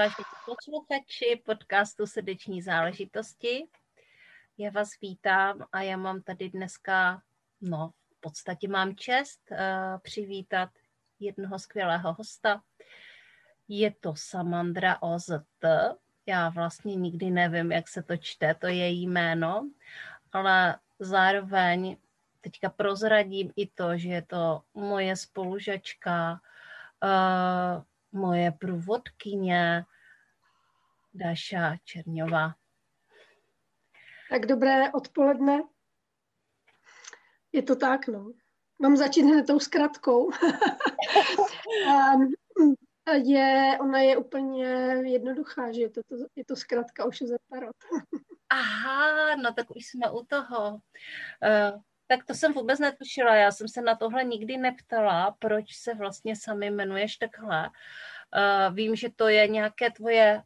Vážení posluchači podcastu Srdeční záležitosti, já vás vítám a já mám tady dneska, no v podstatě mám čest uh, přivítat jednoho skvělého hosta. Je to Samandra OZT. Já vlastně nikdy nevím, jak se to čte, to je její jméno, ale zároveň teďka prozradím i to, že je to moje spolužačka, uh, moje průvodkyně Dáša Čerňová. Tak dobré odpoledne. Je to tak, no. Mám začít hned tou zkratkou. je, ona je úplně jednoduchá, že je to, to, je to zkratka Ošuze Tarot. Aha, no tak už jsme u toho. Uh, tak to jsem vůbec netušila, já jsem se na tohle nikdy neptala, proč se vlastně sami jmenuješ takhle. Uh, vím, že to je nějaké tvoje,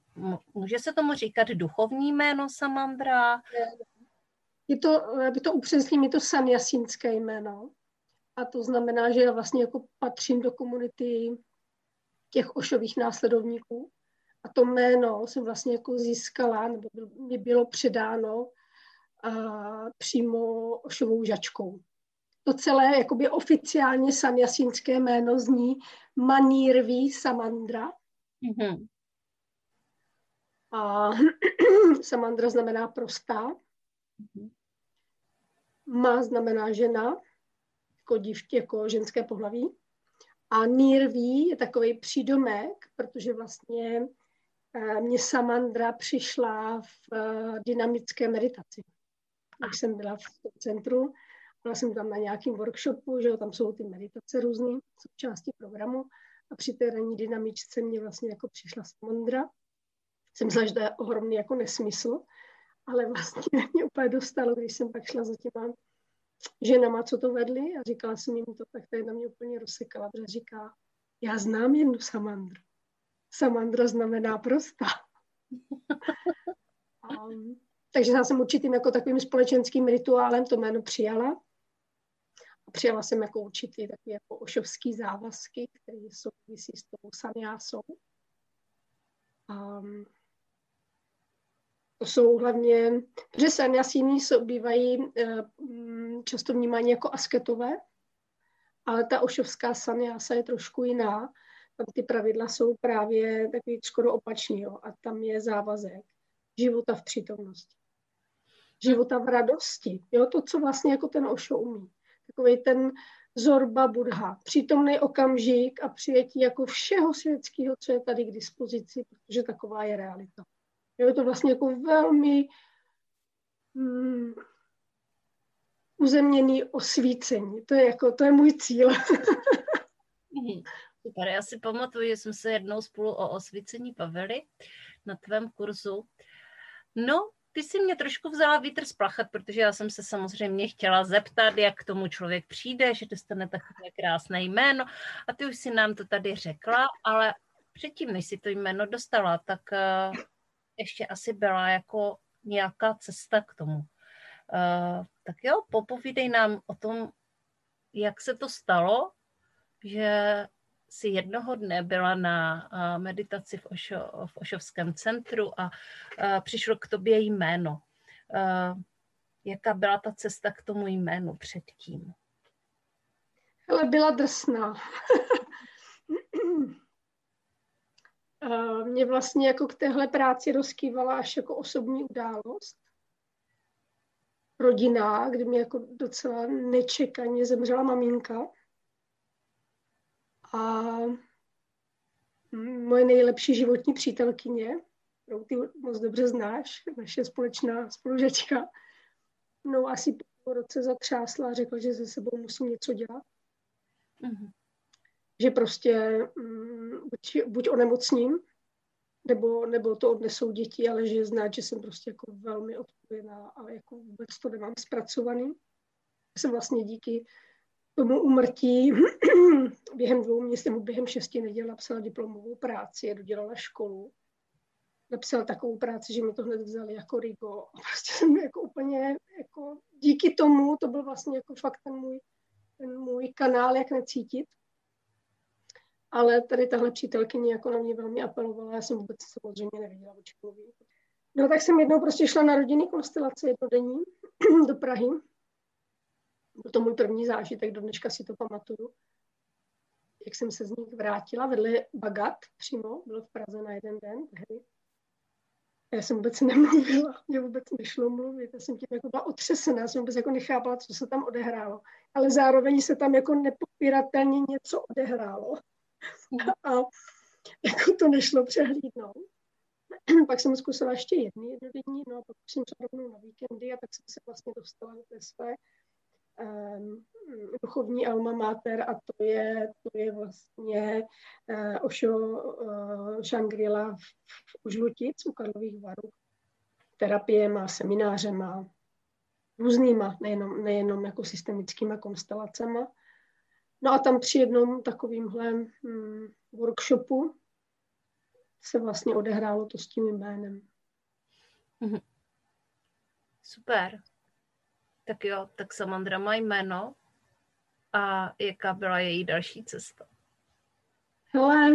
může se tomu říkat duchovní jméno Samandra? Je to, aby to upřesním, je to sanjasínské jméno. A to znamená, že já vlastně jako patřím do komunity těch ošových následovníků. A to jméno jsem vlastně jako získala, nebo mi bylo předáno přímo ošovou žačkou. To celé jakoby oficiálně samjasínské jméno zní Manírví Samandra. Mm-hmm. A Samandra znamená prostá. Mm-hmm. Ma znamená žena, jako dívky, jako ženské pohlaví. A Nírví je takový přídomek, protože vlastně eh, mě Samandra přišla v eh, dynamické meditaci když jsem byla v tom centru. Byla jsem tam na nějakém workshopu, že jo, tam jsou ty meditace různé, součástí programu. A při té ranní dynamičce mě vlastně jako přišla Samandra. Jsem myslela, že to je ohromný jako nesmysl, ale vlastně mě úplně dostalo, když jsem pak šla za těma ženama, co to vedli a říkala jsem jim to, tak to na mě úplně rozsekala, protože říká, já znám jednu Samandru. Samandra znamená prostá. um, takže já jsem určitým jako takovým společenským rituálem to jméno přijala. A přijala jsem jako určitý takový jako ošovský závazky, které souvisí s tou saniásou. Um, to jsou hlavně, že saniasíny bývají uh, často vnímány jako asketové, ale ta ošovská saniása je trošku jiná. Tam ty pravidla jsou právě takový skoro opačný, jo, a tam je závazek života v přítomnosti života v radosti. Jo, to, co vlastně jako ten Ošo umí. Takový ten zorba Budha, přítomný okamžik a přijetí jako všeho světského, co je tady k dispozici, protože taková je realita. Jo, je to vlastně jako velmi mm, uzemněný osvícení. To je, jako, to je můj cíl. Mhm. Super, já si pamatuju, že jsme se jednou spolu o osvícení bavili na tvém kurzu. No, ty si mě trošku vzala vítr z plachet, protože já jsem se samozřejmě chtěla zeptat, jak k tomu člověk přijde, že dostane takové krásné jméno a ty už si nám to tady řekla, ale předtím, než si to jméno dostala, tak uh, ještě asi byla jako nějaká cesta k tomu. Uh, tak jo, popovídej nám o tom, jak se to stalo, že si jednoho dne byla na meditaci v, Ošo, v Ošovském centru a přišlo k tobě jméno. Jaká byla ta cesta k tomu jménu předtím? Ale byla drsná. Mě vlastně jako k téhle práci rozkývala až jako osobní událost. Rodina, kdy mi jako docela nečekaně zemřela maminka. A moje nejlepší životní přítelkyně, kterou ty moc dobře znáš, naše společná spolužečka, no asi po roce zatřásla a řekla, že se sebou musím něco dělat. Mm-hmm. Že prostě um, buď, buď onemocním, nebo, nebo to odnesou děti, ale že je znát, že jsem prostě jako velmi odpovědná a jako vůbec to nemám zpracovaný. Jsem vlastně díky tomu umrtí během dvou měsíců, nebo během šesti neděl napsala diplomovou práci, dodělala školu. Napsala takovou práci, že mi to hned vzali jako Rigo. Prostě jsem jako úplně, jako díky tomu, to byl vlastně jako fakt ten můj, ten můj kanál, jak necítit ale tady tahle přítelkyně jako na mě velmi apelovala, já jsem vůbec samozřejmě nevěděla, o čem mluví. No tak jsem jednou prostě šla na rodinný konstelaci jednodenní do Prahy. Byl to můj první zážitek, do dneška si to pamatuju. Jak jsem se z nich vrátila, vedle Bagat přímo, byl v Praze na jeden den tehdy. Já jsem vůbec nemluvila, mě vůbec nešlo mluvit, já jsem tím jako byla otřesená, já jsem vůbec jako nechápala, co se tam odehrálo. Ale zároveň se tam jako nepopiratelně něco odehrálo. A jako to nešlo přehlídnout. pak jsem zkusila ještě jedny jednodenní, no a pak jsem šla rovnou na víkendy a tak jsem se vlastně dostala do té své um, duchovní alma mater a to je, to je vlastně uh, Osho uh, Shangri-La v, v Užlutic u Karlových varů. Terapie má semináře, má různýma, nejenom, nejenom jako systemickýma konstelacema. No a tam při jednom takovýmhle hm, workshopu se vlastně odehrálo to s tím jménem. Mhm. Super. Tak jo, tak Samandra má jméno a jaká byla její další cesta? Hele,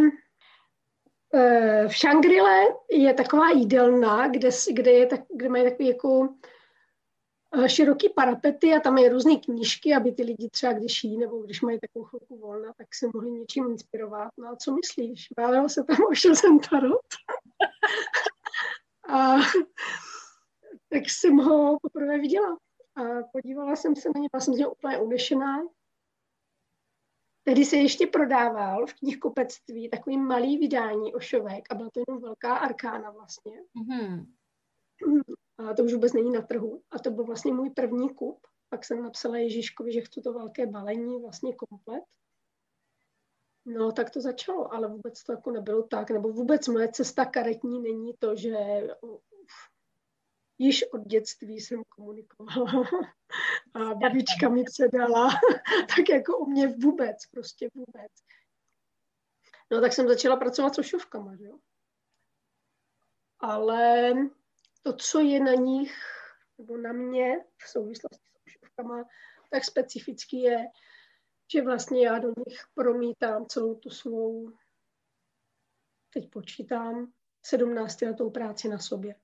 eh, v Šangrile je taková jídelna, kde, kde, je tak, kde mají takový jako Eh, široký parapety a tam je různé knížky, aby ty lidi třeba když jí nebo když mají takovou chvilku volna, tak se mohli něčím inspirovat. No a co myslíš? Válelo se tam Ošel Tarot. a tak jsem ho poprvé viděla. A podívala jsem se na ně, byla jsem z něho úplně unešená. Tehdy se ještě prodával v knihkupectví takový malý vydání Ošovek a byla to jenom velká arkána vlastně. Mm-hmm. A to už vůbec není na trhu. A to byl vlastně můj první kup. Pak jsem napsala Ježíškovi, že chci to velké balení, vlastně komplet. No, tak to začalo, ale vůbec to jako nebylo tak, nebo vůbec moje cesta karetní není to, že již od dětství jsem komunikovala a babička mi předala, tak jako u mě vůbec, prostě vůbec. No, tak jsem začala pracovat s ošovkama, jo. Ale to, co je na nich nebo na mě v souvislosti s ušivkama, tak specificky je, že vlastně já do nich promítám celou tu svou, teď počítám, 17 letou práci na sobě.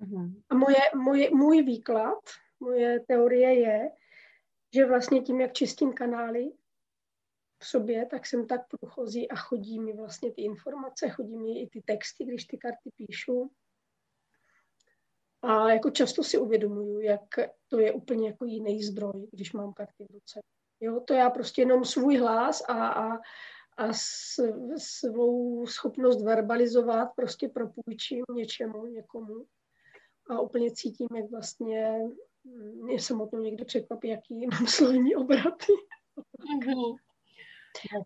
Mm-hmm. A moje, moje, můj výklad, moje teorie je, že vlastně tím, jak čistím kanály v sobě, tak jsem tak průchozí a chodí mi vlastně ty informace, chodí mi i ty texty, když ty karty píšu. A jako často si uvědomuju, jak to je úplně jako jiný zdroj, když mám karty v ruce. Jo, to já prostě jenom svůj hlas a, a, a svou schopnost verbalizovat prostě propůjčím něčemu, někomu. A úplně cítím, jak vlastně mě samotnou někdo překvapí, jaký mám slovní obraty. Mm-hmm.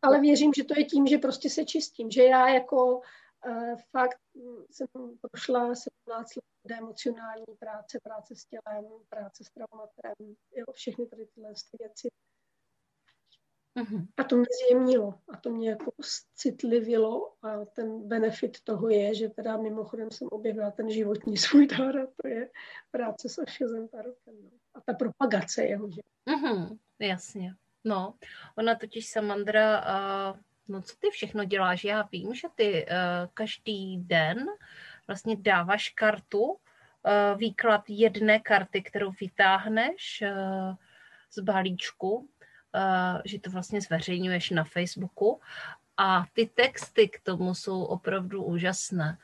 Ale věřím, že to je tím, že prostě se čistím, že já jako uh, fakt jsem prošla 17 let emocionální práce, práce s tělem, práce s traumatem, jo, všechny tady tyhle věci. Mm-hmm. A to mě zjemnilo a to mě jako citlivilo a ten benefit toho je, že teda mimochodem jsem objevila ten životní svůj dar a to je práce s Ošezem Tarotem. No. A ta propagace jeho, že? Mm-hmm, jasně. No, ona totiž Samandra, uh, no co ty všechno děláš? Já vím, že ty uh, každý den vlastně dáváš kartu, uh, výklad jedné karty, kterou vytáhneš uh, z balíčku, že to vlastně zveřejňuješ na Facebooku a ty texty k tomu jsou opravdu úžasné.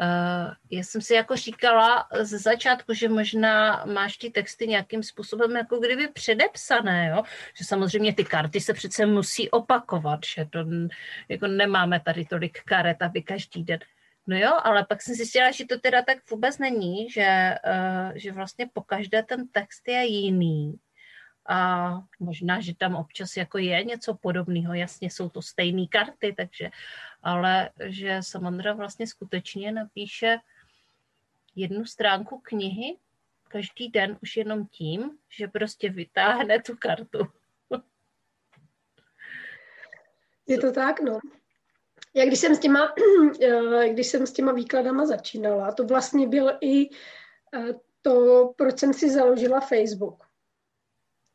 Uh, já jsem si jako říkala ze začátku, že možná máš ty texty nějakým způsobem jako kdyby předepsané, jo? že samozřejmě ty karty se přece musí opakovat, že to jako nemáme tady tolik karet, aby každý den. No jo, ale pak jsem zjistila, že to teda tak vůbec není, že, uh, že vlastně po každé ten text je jiný a možná, že tam občas jako je něco podobného, jasně jsou to stejné karty, takže, ale že Samandra vlastně skutečně napíše jednu stránku knihy každý den už jenom tím, že prostě vytáhne tu kartu. Je to tak, no. Já když jsem s těma, eh, když jsem s těma výkladama začínala, to vlastně byl i eh, to, proč jsem si založila Facebook.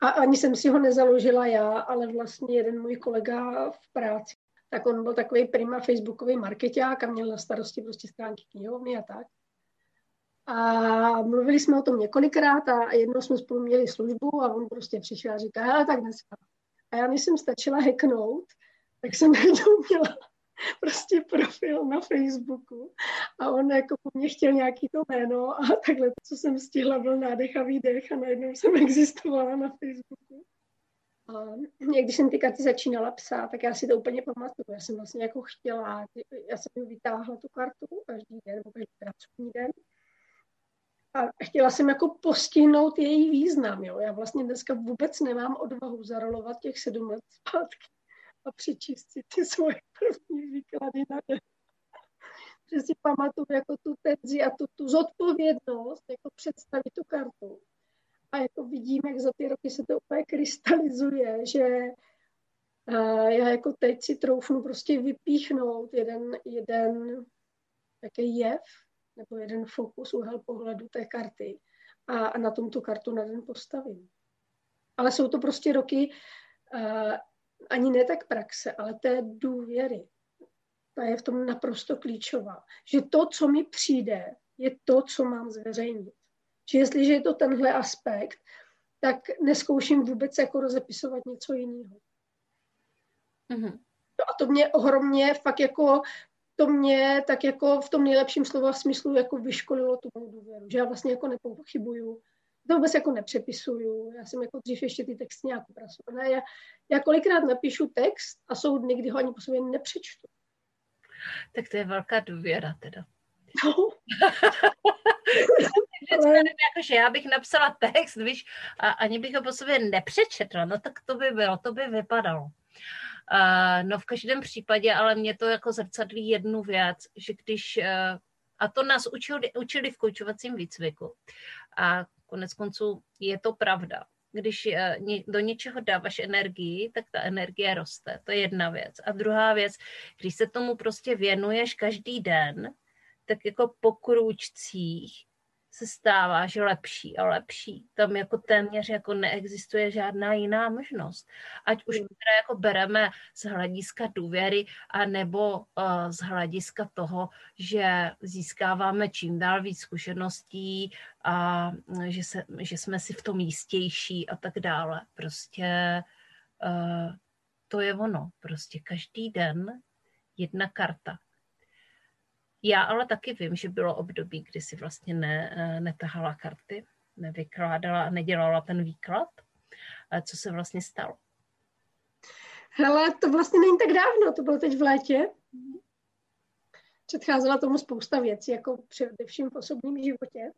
A ani jsem si ho nezaložila já, ale vlastně jeden můj kolega v práci. Tak on byl takový prima facebookový marketák a měl na starosti prostě stránky knihovny a tak. A mluvili jsme o tom několikrát a jednou jsme spolu měli službu a on prostě přišel a říká, hele, tak dneska. A já, když jsem stačila hacknout, tak jsem jednou měla prostě profil na Facebooku a on jako po mně chtěl nějaký to jméno a takhle, co jsem stihla, byl nádech a výdech a najednou jsem existovala na Facebooku. A když jsem ty karty začínala psát, tak já si to úplně pamatuju. Já jsem vlastně jako chtěla, já jsem vytáhla tu kartu každý den, nebo každý pracovní den a chtěla jsem jako postihnout její význam. Jo. Já vlastně dneska vůbec nemám odvahu zarolovat těch sedm let zpátky a přečíst si ty svoje první výklady na den. Že si pamatuju jako tu tenzi a tu, tu zodpovědnost, jako představit tu kartu. A jako vidím, jak za ty roky se to úplně krystalizuje, že já jako teď si troufnu prostě vypíchnout jeden, jeden takový jev, nebo jeden fokus, úhel pohledu té karty a, a na tom tu kartu na den postavím. Ale jsou to prostě roky ani ne tak praxe, ale té důvěry. Ta je v tom naprosto klíčová. Že to, co mi přijde, je to, co mám zveřejnit. Že jestliže je to tenhle aspekt, tak neskouším vůbec jako rozepisovat něco jiného. Mm-hmm. A to mě ohromně fakt jako to mě tak jako v tom nejlepším slova smyslu jako vyškolilo tu mou důvěru, že já vlastně jako nepochybuju, to vůbec jako nepřepisuju, já jsem jako dřív ještě ty texty nějak upracovala. Já, já kolikrát napíšu text a jsou dny, kdy ho ani po sobě nepřečtu. Tak to je velká důvěra teda. No. Ale... jako, že já bych napsala text, víš, a ani bych ho po sobě nepřečetla, no tak to by bylo, to by vypadalo. Uh, no v každém případě, ale mě to jako zrcadlí jednu věc, že když, uh, a to nás učili, učili v koučovacím výcviku a konec konců je to pravda. Když uh, do něčeho dáváš energii, tak ta energie roste. To je jedna věc. A druhá věc, když se tomu prostě věnuješ každý den, tak jako po krůčcích se stáváš lepší a lepší. Tam jako téměř jako neexistuje žádná jiná možnost. Ať už hmm. teda jako bereme z hlediska důvěry, a nebo uh, z hlediska toho, že získáváme čím dál víc zkušeností a že, se, že jsme si v tom jistější a tak dále. Prostě uh, to je ono. Prostě každý den jedna karta. Já ale taky vím, že bylo období, kdy si vlastně ne, eh, netahala karty, nevykládala a nedělala ten výklad. Co se vlastně stalo? Hele, to vlastně není tak dávno, to bylo teď v létě. Předcházela tomu spousta věcí, jako především v osobním životě.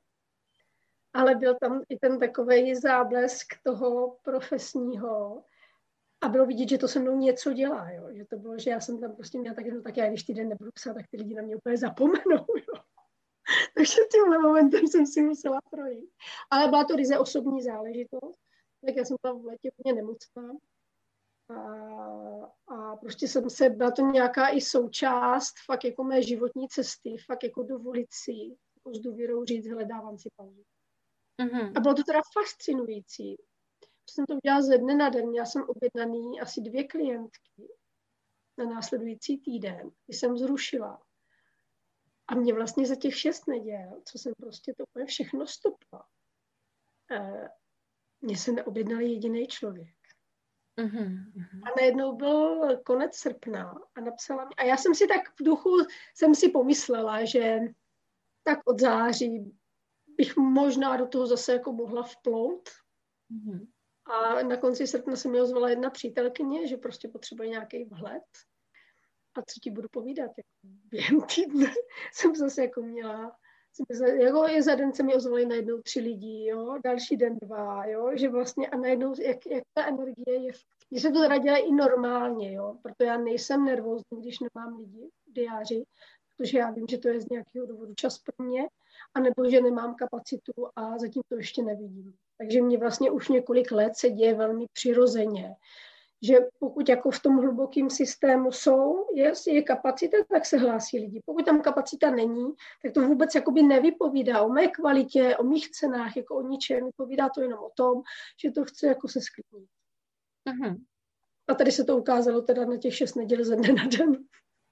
Ale byl tam i ten takový záblesk toho profesního, a bylo vidět, že to se mnou něco dělá, jo? že to bylo, že já jsem tam prostě měla tak, no tak já když týden nebudu psát, tak ty lidi na mě úplně zapomenou. Jo? Takže tímhle momentem jsem si musela projít. Ale byla to ryze osobní záležitost, tak já jsem tam v letě úplně nemocná. A, a prostě jsem se, byla to nějaká i součást fakt jako mé životní cesty, fakt jako dovolit si jako s důvěrou říct, hledávám si pauzu. Mm-hmm. A bylo to teda fascinující, jsem to udělala ze dne na den. Měla jsem objednaný asi dvě klientky na následující týden, kdy jsem zrušila. A mě vlastně za těch šest neděl, co jsem prostě to úplně všechno stopla, eh, mě se neobjednal jediný člověk. Uh-huh, A najednou byl konec srpna a napsala mi, a já jsem si tak v duchu, jsem si pomyslela, že tak od září bych možná do toho zase jako mohla vplout. Uh-huh. A na konci srpna se mi ozvala jedna přítelkyně, že prostě potřebuje nějaký vhled. A co ti budu povídat? Jako během týdne jsem zase jako měla jako je za den se mi ozvali najednou tři lidi, jo, další den dva, jo, že vlastně a najednou, jak, jak ta energie je, že se to teda dělá i normálně, jo, protože já nejsem nervózní, když nemám lidi v diáři, protože já vím, že to je z nějakého důvodu čas pro mě, anebo že nemám kapacitu a zatím to ještě nevidím. Takže mě vlastně už několik let se děje velmi přirozeně že pokud jako v tom hlubokém systému jsou, je, je kapacita, tak se hlásí lidi. Pokud tam kapacita není, tak to vůbec jakoby nevypovídá o mé kvalitě, o mých cenách, jako o ničem. Vypovídá to jenom o tom, že to chce jako se sklidnit. Uh-huh. A tady se to ukázalo teda na těch šest neděl ze dne na den.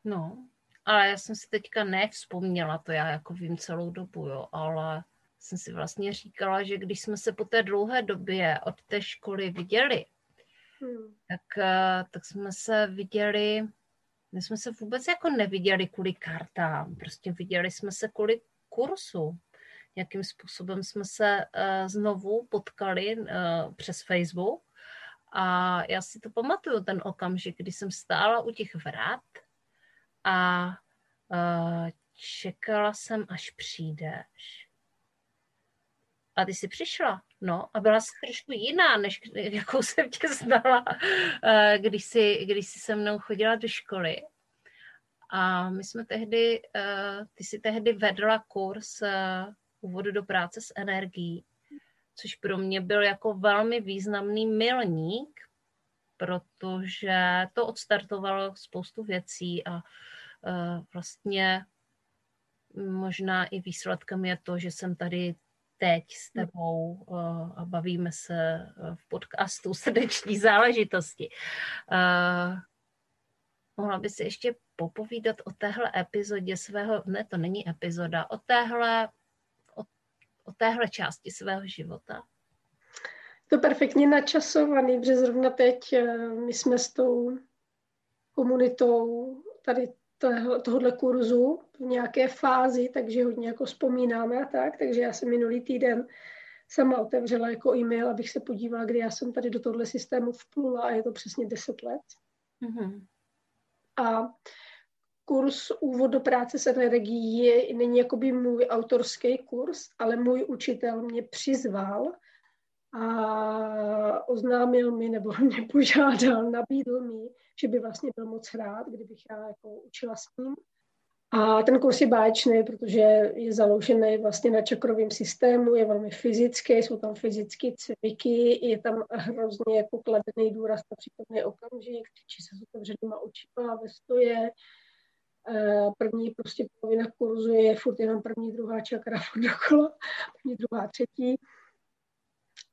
No, ale já jsem si teďka nevzpomněla, to já jako vím celou dobu, jo, ale jsem si vlastně říkala, že když jsme se po té dlouhé době od té školy viděli, hmm. tak, eh, tak jsme se viděli, my jsme se vůbec jako neviděli kvůli kartám, prostě viděli jsme se kvůli kursu. Jakým způsobem jsme se uh, znovu potkali uh, přes Facebook a já si to pamatuju, ten okamžik, kdy jsem stála u těch vrat a uh, čekala jsem, až přijdeš. A ty jsi přišla. No a byla jsi trošku jiná, než jakou jsem tě znala, eh, když jsi, když jsi se mnou chodila do školy. A my jsme tehdy, eh, ty jsi tehdy vedla kurz eh, úvodu do práce s energií, což pro mě byl jako velmi významný milník, protože to odstartovalo spoustu věcí a vlastně možná i výsledkem je to, že jsem tady teď s hm. tebou uh, a bavíme se uh, v podcastu srdeční záležitosti. Uh, mohla by si ještě popovídat o téhle epizodě svého, ne, to není epizoda, o téhle, o, o téhle části svého života? To perfektně načasovaný, protože zrovna teď my jsme s tou komunitou tady tohohle kurzu v nějaké fázi, takže hodně jako vzpomínáme a tak, takže já jsem minulý týden sama otevřela jako e-mail, abych se podívala, kdy já jsem tady do tohle systému vplula a je to přesně 10 let. Mm-hmm. A kurz Úvod do práce s energií je, není jakoby můj autorský kurz, ale můj učitel mě přizval a oznámil mi nebo mě požádal, nabídl mi, že by vlastně byl moc rád, kdybych já jako učila s ním. A ten kurz je báječný, protože je založený vlastně na čakrovém systému, je velmi fyzický, jsou tam fyzické cviky, je tam hrozně jako kladený důraz na přítomný okamžik, křičí se s otevřenýma očima ve stoje. Eh, první prostě polovina kurzu je furt jenom první, druhá čakra furt dokola, první, druhá, třetí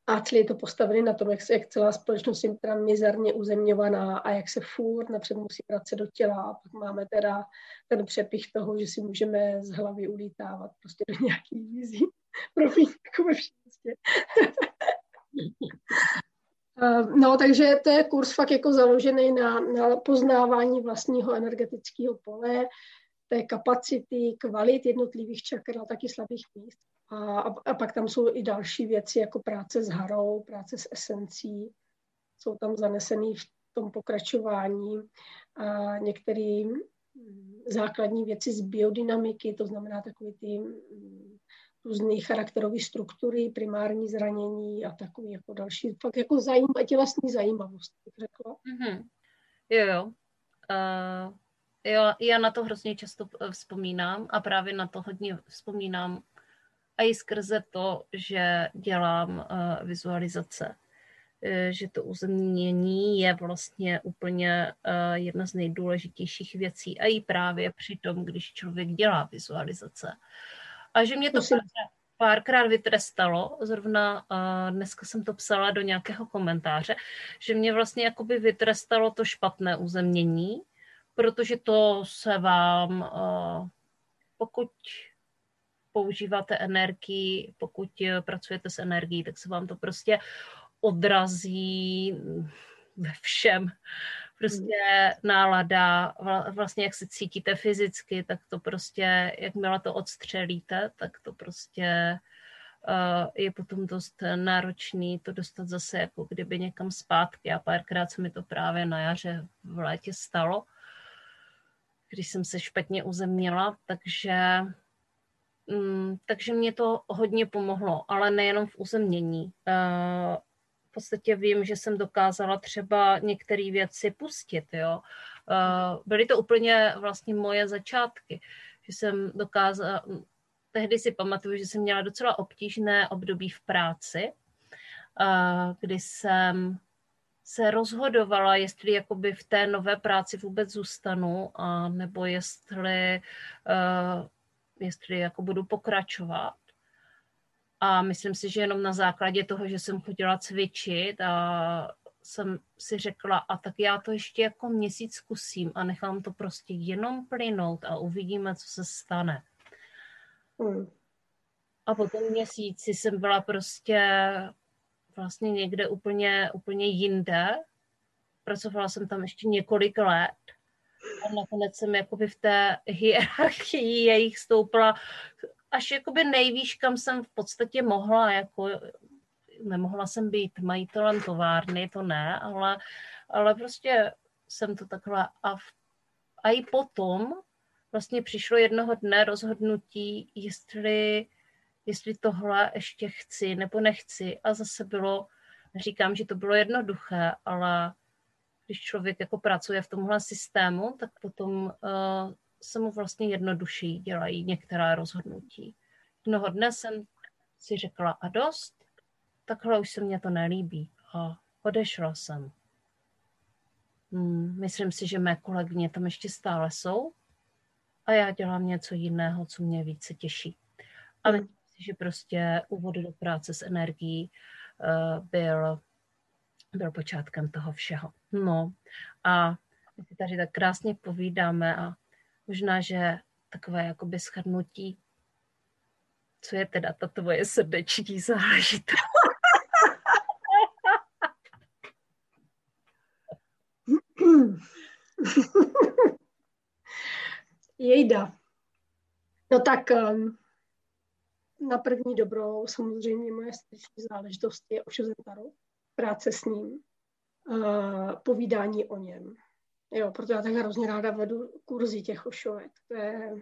a je to postavený na tom, jak, se, jak celá společnost je teda mizerně uzemňovaná a jak se furt napřed musí vracet do těla. A pak máme teda ten přepich toho, že si můžeme z hlavy ulítávat prostě do nějaký vizí. Promiň, jako ve prostě. No, takže to je kurz fakt jako založený na, na poznávání vlastního energetického pole, té kapacity, kvalit jednotlivých čakr a taky slabých míst. A, a pak tam jsou i další věci, jako práce s harou, práce s esencí. Jsou tam zanesený v tom pokračování a některé mm, základní věci z biodynamiky, to znamená takové ty mm, různé charakterové struktury, primární zranění a takové jako další, fakt jako zajímavé, tělesní zajímavost, bych řekla. Mm-hmm. Jo, jo. Uh, jo, já na to hrozně často eh, vzpomínám a právě na to hodně vzpomínám a i skrze to, že dělám uh, vizualizace, uh, že to uzemnění je vlastně úplně uh, jedna z nejdůležitějších věcí a i právě při tom, když člověk dělá vizualizace. A že mě to pár, párkrát vytrestalo, zrovna dneska jsem to psala do nějakého komentáře, že mě vlastně jakoby vytrestalo to špatné uzemnění, protože to se vám, pokud používáte energii, pokud eh, pracujete s energií, tak se vám to prostě odrazí ve všem. Prostě nálada, vlastně jak se cítíte fyzicky, tak to prostě, jakmile to odstřelíte, tak to prostě uh, je potom dost náročný to dostat zase jako kdyby někam zpátky a párkrát se mi to právě na jaře v létě stalo, když jsem se špatně uzemnila, takže Mm, takže mě to hodně pomohlo, ale nejenom v uzemnění. Uh, v podstatě vím, že jsem dokázala třeba některé věci pustit. Jo. Uh, byly to úplně vlastně moje začátky, že jsem dokázala, tehdy si pamatuju, že jsem měla docela obtížné období v práci, uh, kdy jsem se rozhodovala, jestli jakoby v té nové práci vůbec zůstanu, a nebo jestli, uh, jestli jako budu pokračovat. A myslím si, že jenom na základě toho, že jsem chodila cvičit a jsem si řekla, a tak já to ještě jako měsíc zkusím a nechám to prostě jenom plynout a uvidíme, co se stane. Hmm. A po tom měsíci jsem byla prostě vlastně někde úplně, úplně jinde. Pracovala jsem tam ještě několik let a nakonec jsem jakoby v té hierarchii jejich stoupla až jakoby nejvýš, kam jsem v podstatě mohla, jako nemohla jsem být majitelem továrny, to ne, ale, ale prostě jsem to takhle a, v, a i potom vlastně přišlo jednoho dne rozhodnutí, jestli jestli tohle ještě chci nebo nechci. A zase bylo, říkám, že to bylo jednoduché, ale když člověk jako pracuje v tomhle systému, tak potom uh, se mu vlastně jednodušší dělají některá rozhodnutí. Jednoho dne jsem si řekla a dost, takhle už se mně to nelíbí a odešla jsem. Hmm, myslím si, že mé kolegyně tam ještě stále jsou a já dělám něco jiného, co mě více těší. A hmm že prostě úvod do práce s energií uh, byl, byl počátkem toho všeho. No a my si tady tak krásně povídáme a možná, že takové jakoby shrnutí, co je teda ta tvoje srdeční záležitost. Jejda. No tak um, na první dobrou samozřejmě moje srdeční záležitost je Ošo Zentaro, práce s ním, uh, povídání o něm. Jo, proto já tak hrozně ráda vedu kurzy těch ošovek. To je,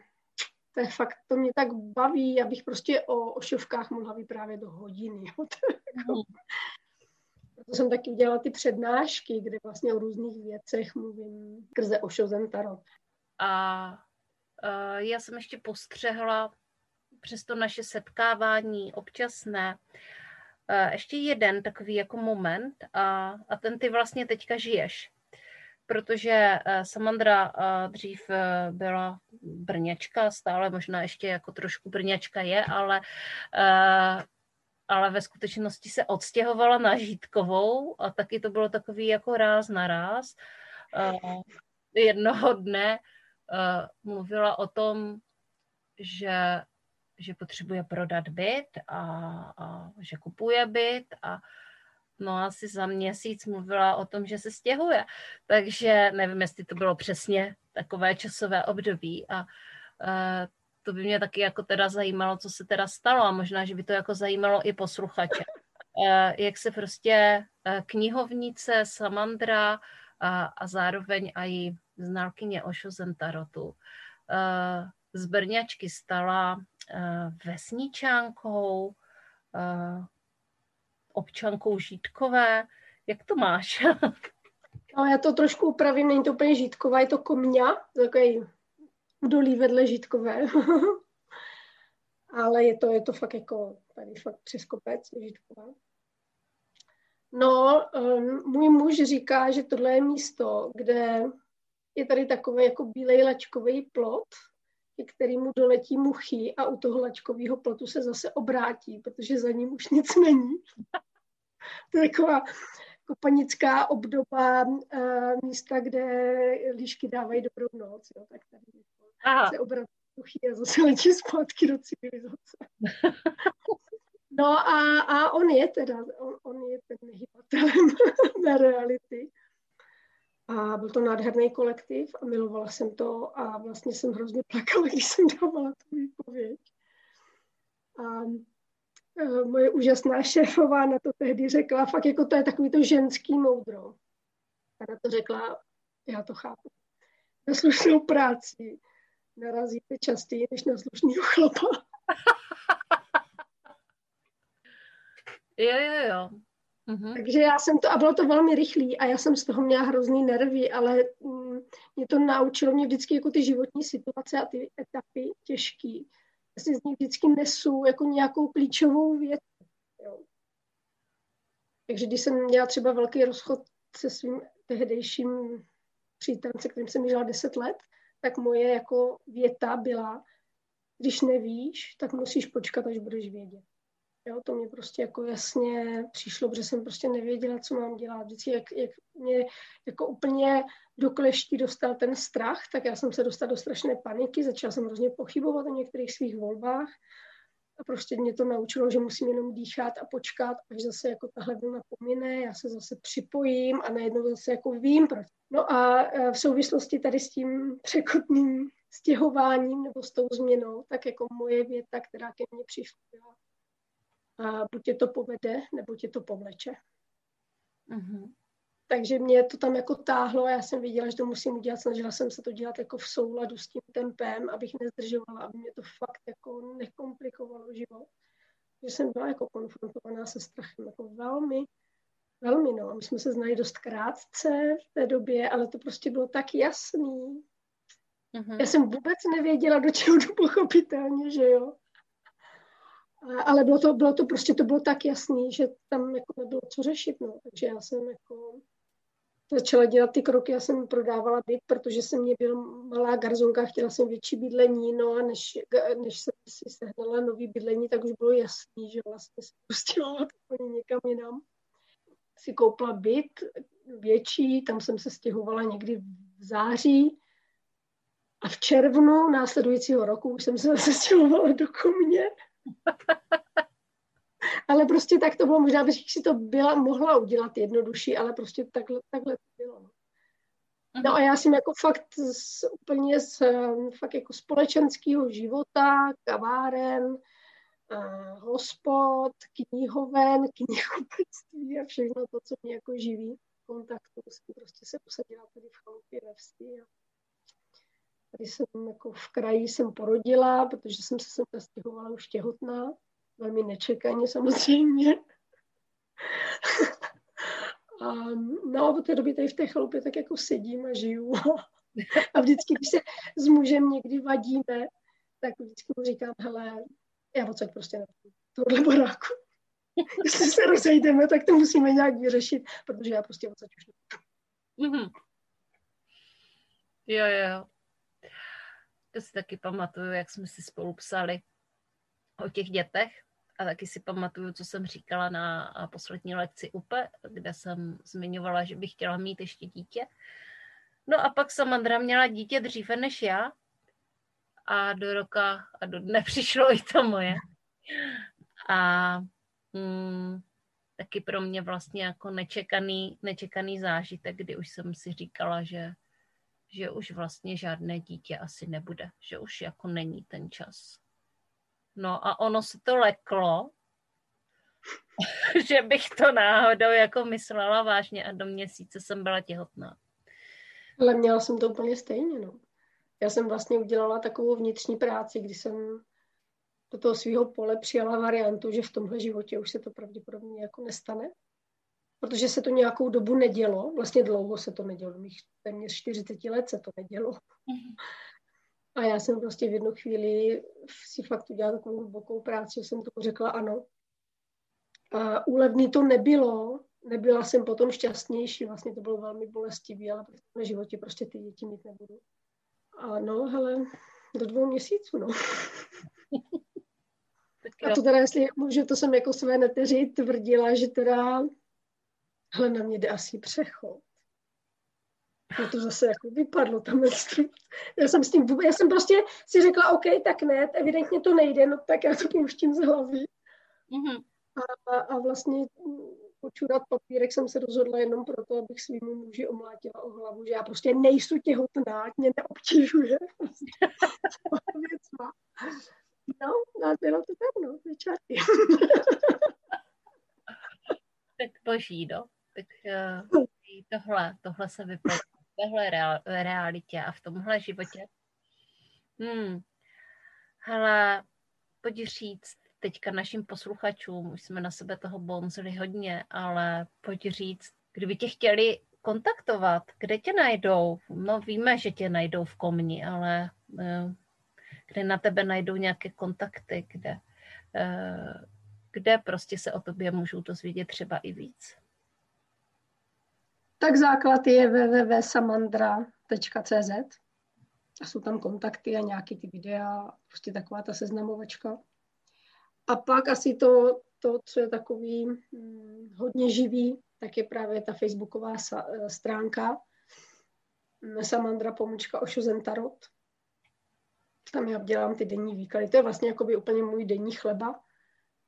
to je fakt, to mě tak baví, abych prostě o ošovkách mohla vyprávět do hodiny. Jo. Jako- proto jsem taky udělala ty přednášky, kde vlastně o různých věcech mluvím skrze Osho Zentaro. A uh, já jsem ještě postřehla přes to naše setkávání občasné, eh, ještě jeden takový jako moment a, a ten ty vlastně teďka žiješ. Protože eh, Samandra eh, dřív byla brněčka, stále možná ještě jako trošku brněčka je, ale, ale ve skutečnosti se odstěhovala na Žítkovou a taky to bylo takový jako ráz na ráz. Jednoho dne mluvila o tom, že že potřebuje prodat byt a, a že kupuje byt a no asi za měsíc mluvila o tom, že se stěhuje. Takže nevím, jestli to bylo přesně takové časové období a uh, to by mě taky jako teda zajímalo, co se teda stalo a možná, že by to jako zajímalo i posluchače. Uh, jak se prostě uh, knihovnice Samandra a, a zároveň i znalkyně Ošo Zentarotu uh, z Brňačky stala uh, vesničánkou, uh, občankou Žítkové. Jak to máš? no, já to trošku upravím, není to úplně Žítkové, je to Komňa, takový údolí vedle Žítkové. Ale je to, je to fakt jako tady fakt přes kopec Žítková. No, um, můj muž říká, že tohle je místo, kde je tady takový jako bílej lačkový plot, ke kterému doletí muchy a u toho lačkového plotu se zase obrátí, protože za ním už nic není. to je taková kopanická obdoba uh, místa, kde líšky dávají dobrou noc. Jo, tak tady Aha. se obrátí muchy a zase letí zpátky do civilizace. No a, a on je teda, on, on je ten hybatelem na reality. A byl to nádherný kolektiv a milovala jsem to a vlastně jsem hrozně plakala, když jsem dávala tu výpověď. A e, moje úžasná šéfová na to tehdy řekla, fakt jako to je takový to ženský moudro. A na to řekla, já to chápu. Na slušnou práci narazíte častěji než na slušného chlapa. jo, jo, jo. Mm-hmm. Takže já jsem to, a bylo to velmi rychlý a já jsem z toho měla hrozný nervy, ale mm, mě to naučilo mě vždycky jako ty životní situace a ty etapy těžký. Já si z nich vždycky nesu jako nějakou klíčovou věc. Jo. Takže když jsem měla třeba velký rozchod se svým tehdejším přítelem, se kterým jsem žila 10 let, tak moje jako věta byla, když nevíš, tak musíš počkat, až budeš vědět. Jo, to mě prostě jako jasně přišlo, protože jsem prostě nevěděla, co mám dělat. Vždycky, jak, jak mě jako úplně do kleští dostal ten strach, tak já jsem se dostala do strašné paniky, začala jsem hrozně pochybovat o některých svých volbách a prostě mě to naučilo, že musím jenom dýchat a počkat, až zase jako tahle vlna pomine, já se zase připojím a najednou zase jako vím proč. No a e, v souvislosti tady s tím překotným stěhováním nebo s tou změnou, tak jako moje věta, která ke mně přišla, byla, a buď tě to povede, nebo tě to povleče. Mm-hmm. Takže mě to tam jako táhlo a já jsem viděla, že to musím udělat. Snažila jsem se to dělat jako v souladu s tím tempem, abych nezdržovala, aby mě to fakt jako nekomplikovalo život. Že jsem byla jako konfrontovaná se strachem jako velmi, velmi, no. My jsme se znali dost krátce v té době, ale to prostě bylo tak jasný. Mm-hmm. Já jsem vůbec nevěděla, do čeho jdu pochopitelně, že jo ale bylo to, bylo to prostě, to bylo tak jasný, že tam jako nebylo co řešit, no. Takže já jsem jako začala dělat ty kroky, já jsem prodávala byt, protože jsem mě byl malá garzonka, chtěla jsem větší bydlení, no a než, než jsem si sehnala nový bydlení, tak už bylo jasný, že vlastně se pustila úplně někam jinam. Si koupila byt větší, tam jsem se stěhovala někdy v září a v červnu následujícího roku už jsem se zase stěhovala do Komě. ale prostě tak to bylo, možná bych si to byla, mohla udělat jednodušší, ale prostě takhle, takhle to bylo. No. no a já jsem jako fakt z, úplně z fakt jako společenského života, kaváren, uh, hospod, knihoven, knihkupectví a všechno to, co mě jako živí kontaktu, jsem prostě se usadila tady v chalupě ve vstí a Tady jsem jako v kraji jsem porodila, protože jsem se sem nastěhovala už těhotná, velmi nečekaně samozřejmě. a, no a od té doby tady v té chalupě tak jako sedím a žiju. a vždycky, když se s mužem někdy vadíme, tak vždycky mu říkám, hele, já odsaď prostě nepůjdu tohle baráku. Jestli se rozejdeme, tak to musíme nějak vyřešit, protože já prostě odsaď už nepůjdu. Mm-hmm. Jo, jo. To si taky pamatuju, jak jsme si spolu psali o těch dětech a taky si pamatuju, co jsem říkala na poslední lekci UPE, kde jsem zmiňovala, že bych chtěla mít ještě dítě. No a pak Samandra měla dítě dříve než já a do roka a do dne přišlo i to moje. A mm, taky pro mě vlastně jako nečekaný, nečekaný zážitek, kdy už jsem si říkala, že že už vlastně žádné dítě asi nebude, že už jako není ten čas. No a ono se to leklo, že bych to náhodou jako myslela vážně a do měsíce jsem byla těhotná. Ale měla jsem to úplně stejně, no. Já jsem vlastně udělala takovou vnitřní práci, kdy jsem do toho svého pole přijala variantu, že v tomhle životě už se to pravděpodobně jako nestane protože se to nějakou dobu nedělo, vlastně dlouho se to nedělo, mých téměř 40 let se to nedělo. Mhm. A já jsem prostě v jednu chvíli si fakt udělala takovou hlubokou práci, že jsem to řekla ano. A úlevný to nebylo, nebyla jsem potom šťastnější, vlastně to bylo velmi bolestivý, ale v životě prostě ty děti mít nebudu. A no, hele, do dvou měsíců, no. A to teda, jestli můžu, to jsem jako své neteři tvrdila, že teda ale na mě jde asi přechod. A to zase jako vypadlo tam Já jsem s tím, já jsem prostě si řekla, OK, tak ne, evidentně to nejde, no tak já to pouštím z hlavy. Mm-hmm. A, a, vlastně počurat papírek jsem se rozhodla jenom proto, abych svým muži omlátila o hlavu, že já prostě nejsou těhotná, mě neobtěžuje. no, a bylo to tam, no, tak boží, no tak uh, tohle, tohle se vypadá v téhle real, realitě a v tomhle životě. Hmm. Hele, pojď říct teďka našim posluchačům, už jsme na sebe toho bonzili hodně, ale pojď říct, kdyby tě chtěli kontaktovat, kde tě najdou? No víme, že tě najdou v komni, ale eh, kde na tebe najdou nějaké kontakty, kde, eh, kde prostě se o tobě můžou dozvědět třeba i víc? Tak základ je www.samandra.cz a jsou tam kontakty a nějaký ty videa, prostě taková ta seznamovačka. A pak asi to, to co je takový hm, hodně živý, tak je právě ta facebooková sa, eh, stránka Samandra Pomočka Ošozen Tarot. Tam já dělám ty denní výklady. To je vlastně jakoby úplně můj denní chleba.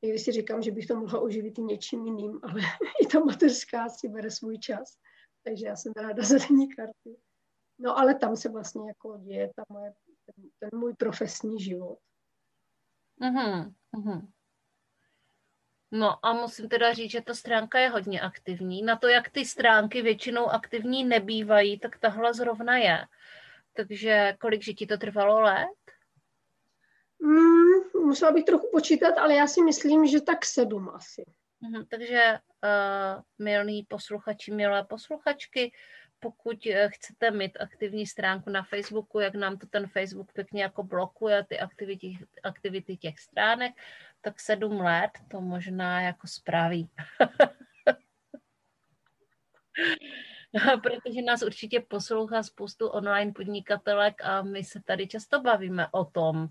I když si říkám, že bych to mohla uživit i něčím jiným, ale i ta mateřská si bere svůj čas. Takže já jsem ráda za denní karty. No ale tam se vlastně jako děje ta moje, ten, ten můj profesní život. Uh-huh, uh-huh. No a musím teda říct, že ta stránka je hodně aktivní. Na to, jak ty stránky většinou aktivní nebývají, tak tahle zrovna je. Takže kolik, že ti to trvalo let? Mm, musela bych trochu počítat, ale já si myslím, že tak sedm asi. Mhm, takže uh, milí posluchači, milé posluchačky, pokud eh, chcete mít aktivní stránku na Facebooku, jak nám to ten Facebook pěkně jako blokuje, ty aktivity, aktivity těch stránek, tak sedm let to možná jako spraví. Protože nás určitě poslouchá spoustu online podnikatelek a my se tady často bavíme o tom,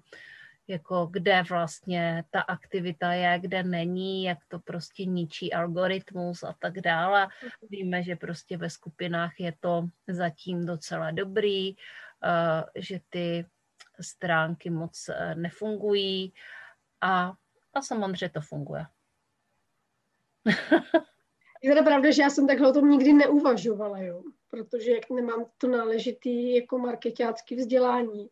jako kde vlastně ta aktivita je, kde není, jak to prostě ničí algoritmus a tak dále. Víme, že prostě ve skupinách je to zatím docela dobrý, eh, že ty stránky moc eh, nefungují a, a samozřejmě to funguje. Je teda pravda, že já jsem takhle o tom nikdy neuvažovala, jo? protože jak nemám to náležitý jako marketácký vzdělání,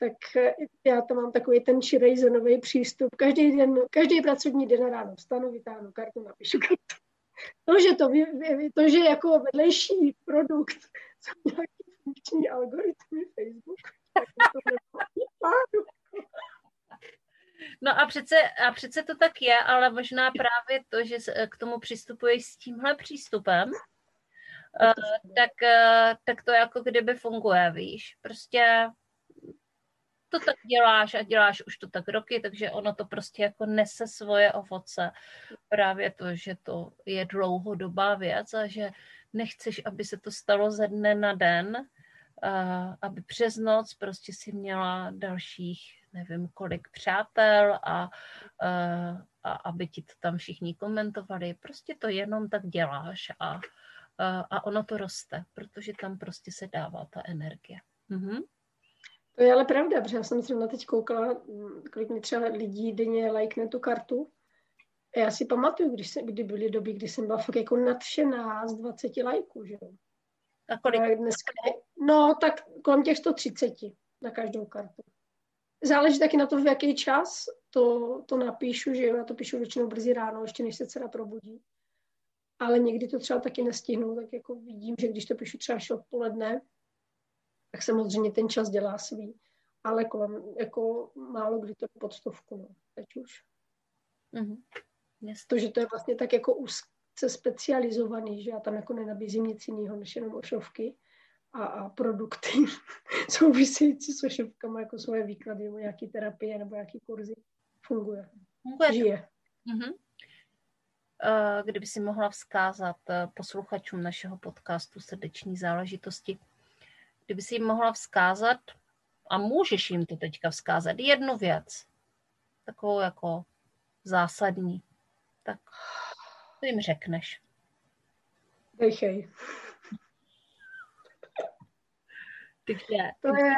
tak eh, já tam mám takový ten širejzenový přístup. Každý den, každý pracovní den ráno vstanu, vytáhnu kartu, napíšu kartu. To, že to, to, že jako vedlejší produkt jsou nějaký funkční algoritmy Facebook, tak to No a přece, a přece to tak je, ale možná právě to, že k tomu přistupuješ s tímhle přístupem, tak, uh, tak, tak to jako kdyby funguje, víš. Prostě to tak děláš a děláš už to tak roky, takže ono to prostě jako nese svoje ovoce. Právě to, že to je dlouhodobá věc a že nechceš, aby se to stalo ze dne na den, aby přes noc prostě si měla dalších nevím kolik přátel a, a aby ti to tam všichni komentovali. Prostě to jenom tak děláš a, a ono to roste, protože tam prostě se dává ta energie. Mhm. To je ale pravda, protože já jsem zrovna teď koukala, mm, kolik mi třeba lidí denně lajkne tu kartu. A já si pamatuju, když, se, kdy byly doby, kdy jsem byla fakt jako nadšená z 20 lajků, že jo. A kolik? A dneska, no, tak kolem těch 130 na každou kartu. Záleží taky na to, v jaký čas to, to napíšu, že jo, já to píšu většinou brzy ráno, ještě než se dcera probudí. Ale někdy to třeba taky nestihnu, tak jako vidím, že když to píšu třeba až odpoledne, tak samozřejmě ten čas dělá svý. Ale kolem, jako málo kdy to pod stovku, no, teď už. Mm-hmm. Yes. To, že to je vlastně tak jako úzce specializovaný, že já tam jako nenabízím nic jiného, než jenom ošovky a, a produkty související s ošovkama, jako svoje výklady nebo nějaké terapie nebo nějaké kurzy. Funguje. Funguje. Žije. Mm-hmm. Kdyby si mohla vzkázat eh, posluchačům našeho podcastu srdeční záležitosti, kdyby si jim mohla vzkázat, a můžeš jim to teďka vzkázat, jednu věc, takovou jako zásadní, tak to jim řekneš. Dejchej. Takže to je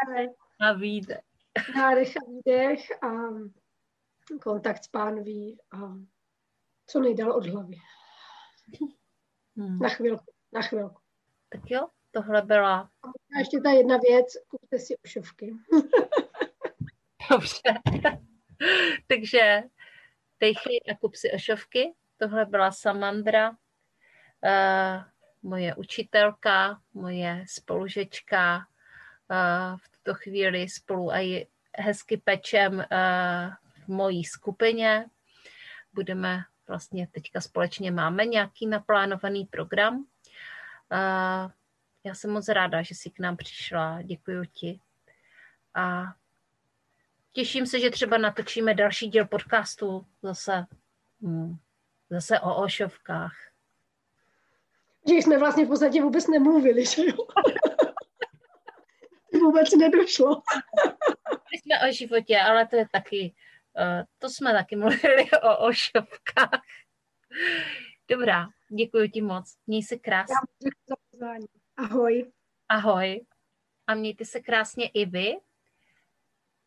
a výdech. Nádech a výdech a kontakt s pánví a co nejdál od hlavy. Hmm. Na chvilku, na chvilku. Tak jo, tohle byla... A ještě ta jedna věc, kupte si ošovky. Dobře. Takže dejchej a kup si ošovky. Tohle byla Samandra, uh, moje učitelka, moje spolužečka. Uh, v tuto chvíli spolu a hezky pečem uh, v mojí skupině. Budeme vlastně teďka společně máme nějaký naplánovaný program. Já jsem moc ráda, že jsi k nám přišla. Děkuji ti. A těším se, že třeba natočíme další díl podcastu zase, hm, zase o ošovkách. Že jsme vlastně v podstatě vůbec nemluvili, že jo? vůbec nedošlo. jsme o životě, ale to je taky, uh, to jsme taky mluvili o ošovkách. Dobrá, děkuji ti moc. Měj se krásně. Ahoj. Ahoj. A mějte se krásně i vy,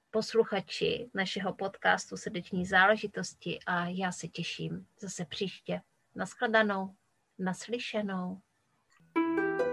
posluchači našeho podcastu Srdeční záležitosti a já se těším zase příště. Naschledanou, naslyšenou. thank you